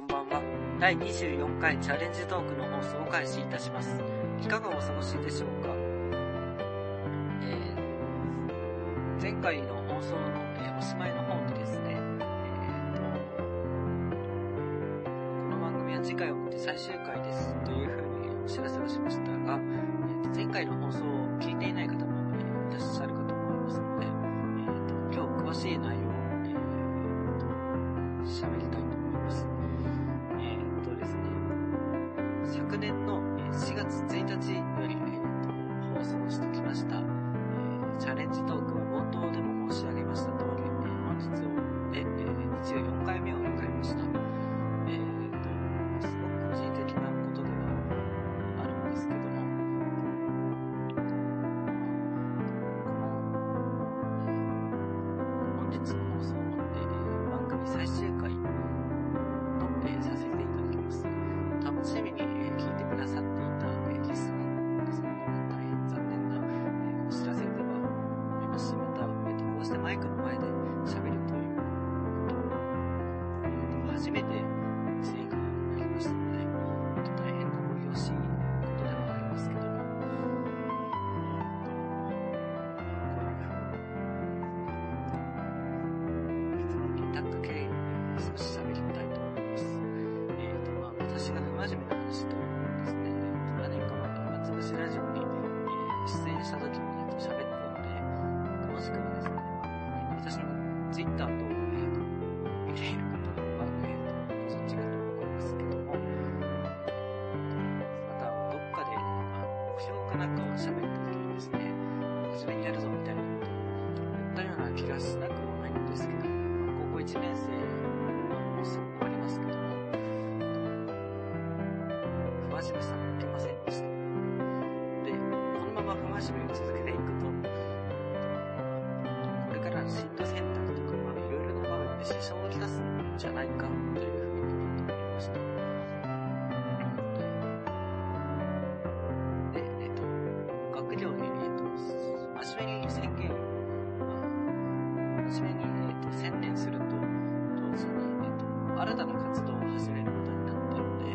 こんばんは。第24回チャレンジトークの放送を開始いたします。いかがお過ごしでしょうか？えー、前回の放送の、えー、おしまいの方にですね、えーこの番組は次回をもって最終回ですというふうにお知らせをしましたが、えー、前回の放送を聞いていない方も、え、いらっしゃるかと思いますので、えーと、今日詳しい内容前に暇つぶしラジオに、え出演した時に、えーと、喋ったので、詳しくはですね、えー私のツイッターと、えーと、見ている方は、えーと、ご存知かと思いますけども、また、どっかで、あ目標かなんかを喋った時にですね、真面目にやるぞみたいなことを言ったような気がしなくもないんですけど、高校1年生はもうすぐ終わりますけども、不真面目さは受けませんでした。で支障をきたすんじゃないかというふうに思っておりました。で、えっと、学業に、えっと、真面目に宣言、真面目に、えっと、専念すると、同時に、えっと、新たな活動を始めることになったので、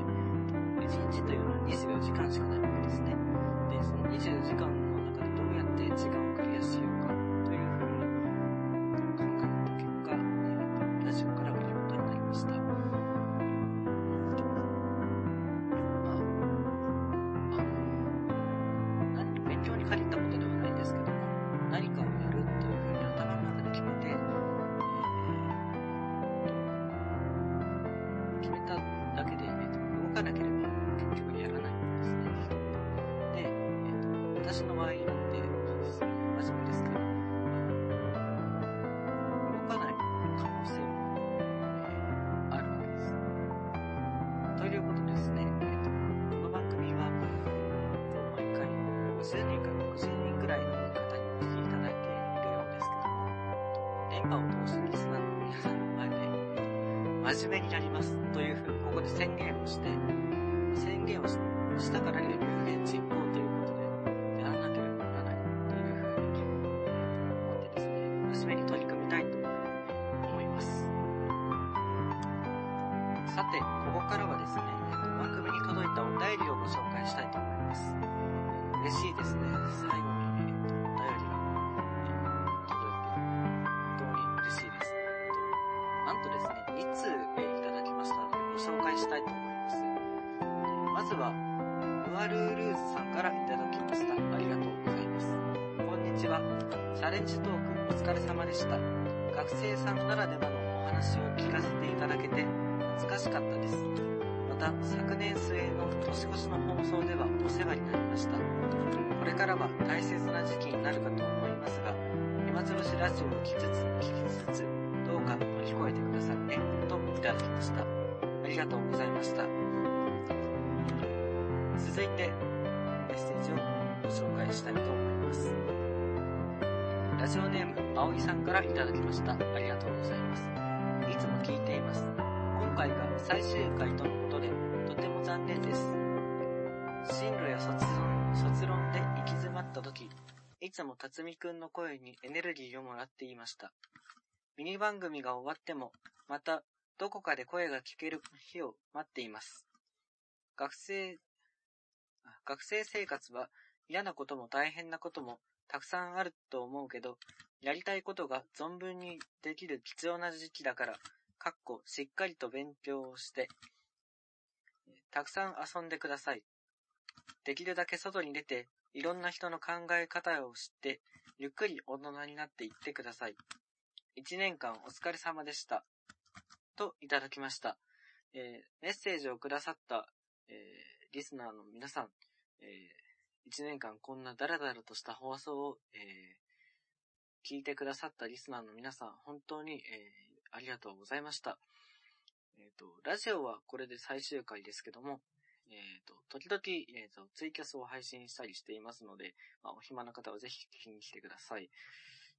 1日というのは24時間しかないわけですね。で、その24時間の中でどうやって時間をクリアしよう波を通してリスナーの皆さんの前で、真面目になりますというふうにここで宣言をして、宣言をしたからには有言実行ということで、やらなければならないというふうに、思ってですね、真面目に取り組みたいと思います。さて、ここからはですね、番組に届いたお便りをご紹介したいと思います。嬉しいですね。最後に、介したいと思います。まずは、ルアルールーズさんからいただきました。ありがとうございます。こんにちは。チャレンジトークお疲れ様でした。学生さんならではのお話を聞かせていただけて懐かしかったです。また、昨年末の年越しの放送ではお世話になりました。これからは大切な時期になるかと思いますが、暇つぶしラジオを聞きつつ、聞きつつ、どうか乗り越えてくださいね、といただきました。ありがとうございました。続いて、メッセージをご紹介したいと思います。ラジオネーム、あおいさんからいただきました。ありがとうございます。いつも聞いています。今回が最終回とのことで、とても残念です。進路や卒論、卒論で行き詰まった時、いつも辰巳くんの声にエネルギーをもらっていました。ミニ番組が終わっても、またどこかで声が聞ける日を待っています。学生、学生生活は嫌なことも大変なこともたくさんあると思うけど、やりたいことが存分にできる必要な時期だから、かっこしっかりと勉強をして、たくさん遊んでください。できるだけ外に出て、いろんな人の考え方を知って、ゆっくり大人になっていってください。一年間お疲れ様でした。といただきました。えーメッセージをくださった、えーリスナーの皆さん、えー一年間こんなダラダラとした放送を、え聞いてくださったリスナーの皆さん、本当に、えありがとうございました。えっ、と、ラジオはこれで最終回ですけども、えっ、と、時々、えーと、ツイキャスを配信したりしていますので、まあ、お暇な方はぜひ聞きに来てください。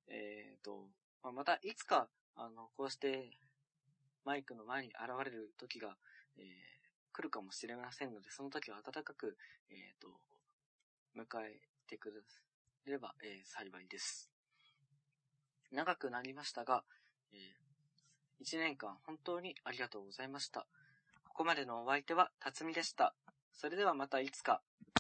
えっ、と、まあ、またいつか、あの、こうして、マイクの前に現れる時が、えー来るかもしれませんので、その時は温かく、えっ、と、迎えてくれれば、えー幸いです。長くなりましたが、えー1年間本当にありがとうございました。ここまでのお相手は、辰巳でした。それではまたいつか。